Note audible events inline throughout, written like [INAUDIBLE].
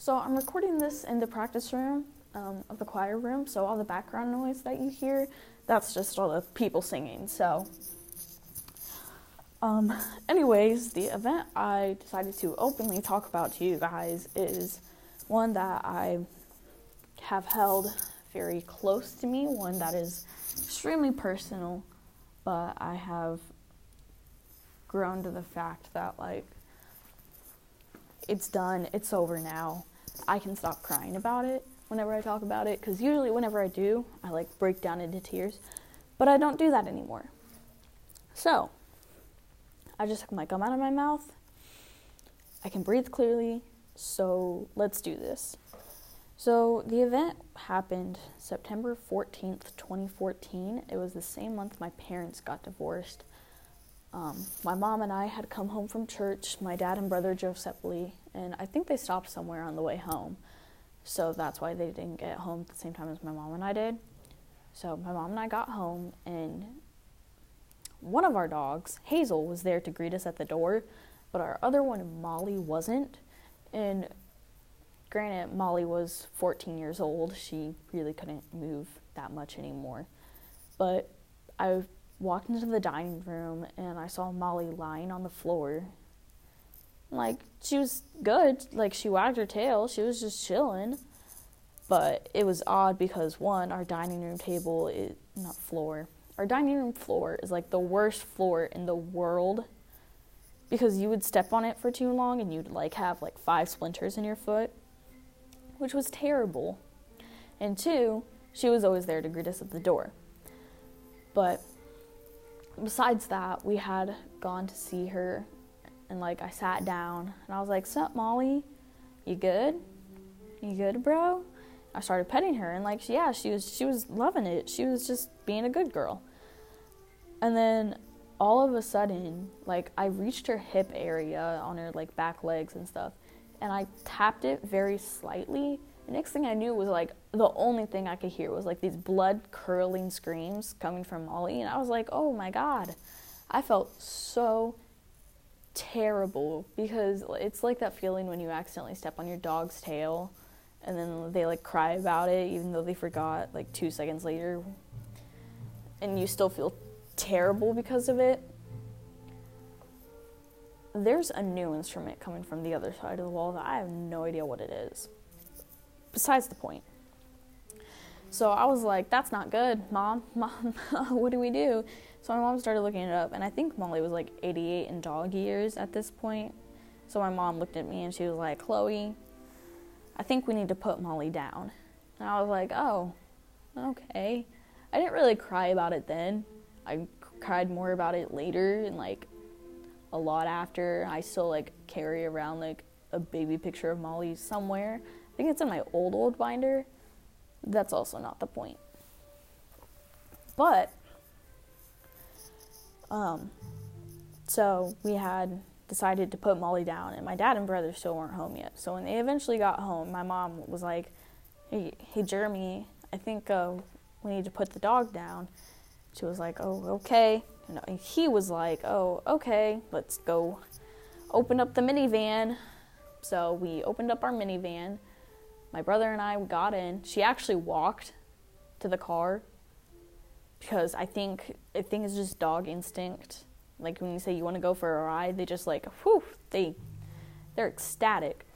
So I'm recording this in the practice room um, of the choir room, so all the background noise that you hear, that's just all the people singing. So, um, anyways, the event I decided to openly talk about to you guys is one that I have held very close to me, one that is extremely personal, but I have grown to the fact that, like, it's done, it's over now. I can stop crying about it whenever I talk about it because usually, whenever I do, I like break down into tears, but I don't do that anymore. So, I just took my gum out of my mouth. I can breathe clearly, so let's do this. So, the event happened September 14th, 2014. It was the same month my parents got divorced. Um, my mom and I had come home from church. My dad and brother drove separately, and I think they stopped somewhere on the way home. So that's why they didn't get home at the same time as my mom and I did. So my mom and I got home, and one of our dogs, Hazel, was there to greet us at the door, but our other one, Molly, wasn't. And granted, Molly was 14 years old. She really couldn't move that much anymore. But I walked into the dining room and I saw Molly lying on the floor. Like, she was good. Like, she wagged her tail. She was just chilling. But it was odd because, one, our dining room table is not floor. Our dining room floor is like the worst floor in the world because you would step on it for too long and you'd like have like five splinters in your foot, which was terrible. And two, she was always there to greet us at the door. But besides that, we had gone to see her, and like I sat down and I was like, "Sup, Molly? You good? You good, bro?" I started petting her, and like, yeah, she was she was loving it. She was just being a good girl. And then all of a sudden, like I reached her hip area on her like back legs and stuff, and I tapped it very slightly. The next thing I knew was like the only thing I could hear was like these blood curdling screams coming from Molly, and I was like, oh my god. I felt so terrible because it's like that feeling when you accidentally step on your dog's tail and then they like cry about it even though they forgot like two seconds later and you still feel terrible because of it there's a new instrument coming from the other side of the wall that i have no idea what it is besides the point so i was like that's not good mom [LAUGHS] mom what do we do so my mom started looking it up and i think molly was like 88 in dog years at this point so my mom looked at me and she was like chloe I think we need to put Molly down. And I was like, oh, okay. I didn't really cry about it then. I cried more about it later and like a lot after. I still like carry around like a baby picture of Molly somewhere. Think it's in my old old binder. That's also not the point. But um so we had decided to put Molly down, and my dad and brother still weren't home yet. So when they eventually got home, my mom was like, "Hey, hey Jeremy, I think uh, we need to put the dog down." She was like, "Oh, okay." And he was like, "Oh, okay. Let's go open up the minivan." So we opened up our minivan. My brother and I got in. She actually walked to the car because I think I think it's just dog instinct like when you say you want to go for a ride, they just like whew, they they're ecstatic.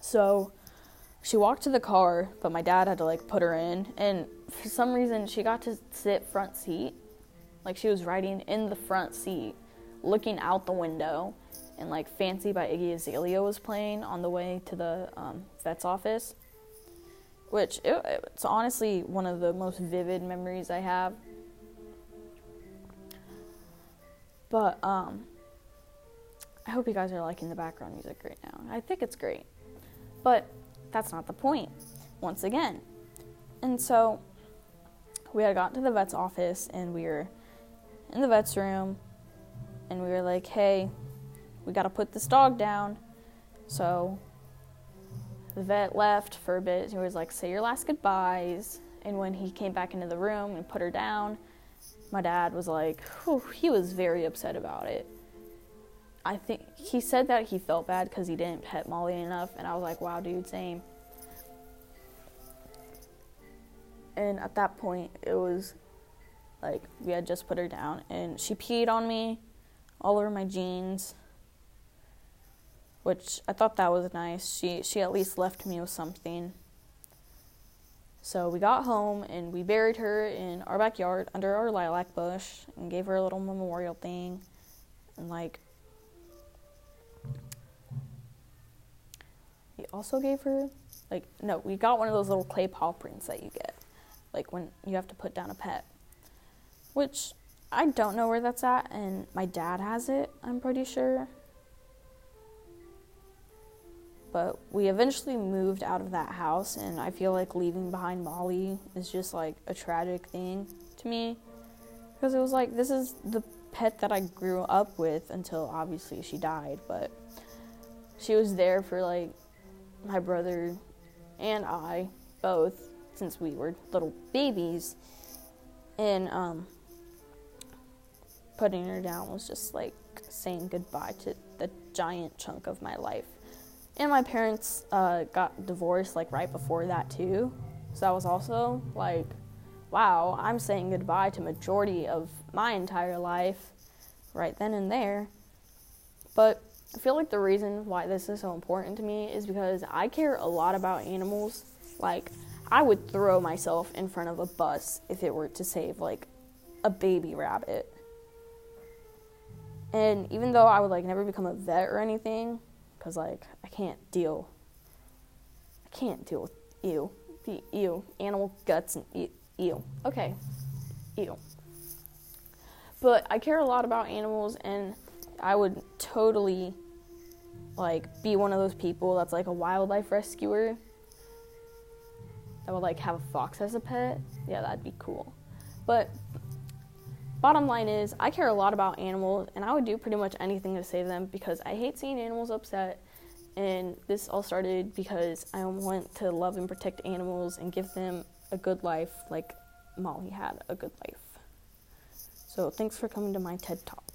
So she walked to the car, but my dad had to like put her in, and for some reason she got to sit front seat, like she was riding in the front seat, looking out the window, and like "Fancy" by Iggy Azalea was playing on the way to the um, vet's office, which it, it's honestly one of the most vivid memories I have But um, I hope you guys are liking the background music right now. I think it's great. But that's not the point, once again. And so we had gotten to the vet's office and we were in the vet's room and we were like, hey, we got to put this dog down. So the vet left for a bit. He was like, say your last goodbyes. And when he came back into the room and put her down, my dad was like, he was very upset about it. I think he said that he felt bad because he didn't pet Molly enough, and I was like, wow, dude, same. And at that point, it was like we had just put her down, and she peed on me all over my jeans, which I thought that was nice. She she at least left me with something. So we got home and we buried her in our backyard under our lilac bush and gave her a little memorial thing and like we also gave her like no, we got one of those little clay paw prints that you get like when you have to put down a pet. Which I don't know where that's at and my dad has it, I'm pretty sure. But we eventually moved out of that house, and I feel like leaving behind Molly is just like a tragic thing to me. Because it was like, this is the pet that I grew up with until obviously she died, but she was there for like my brother and I both since we were little babies. And um, putting her down was just like saying goodbye to the giant chunk of my life and my parents uh, got divorced like right before that too. So that was also like wow i'm saying goodbye to majority of my entire life right then and there. But i feel like the reason why this is so important to me is because i care a lot about animals. Like i would throw myself in front of a bus if it were to save like a baby rabbit. And even though i would like never become a vet or anything because like I can't deal. I can't deal with the ew, animal guts and ew, ew. Okay, ew. But I care a lot about animals, and I would totally like be one of those people that's like a wildlife rescuer that would like have a fox as a pet. Yeah, that'd be cool. But bottom line is, I care a lot about animals, and I would do pretty much anything to save them because I hate seeing animals upset. And this all started because I want to love and protect animals and give them a good life, like Molly had a good life. So, thanks for coming to my TED Talk.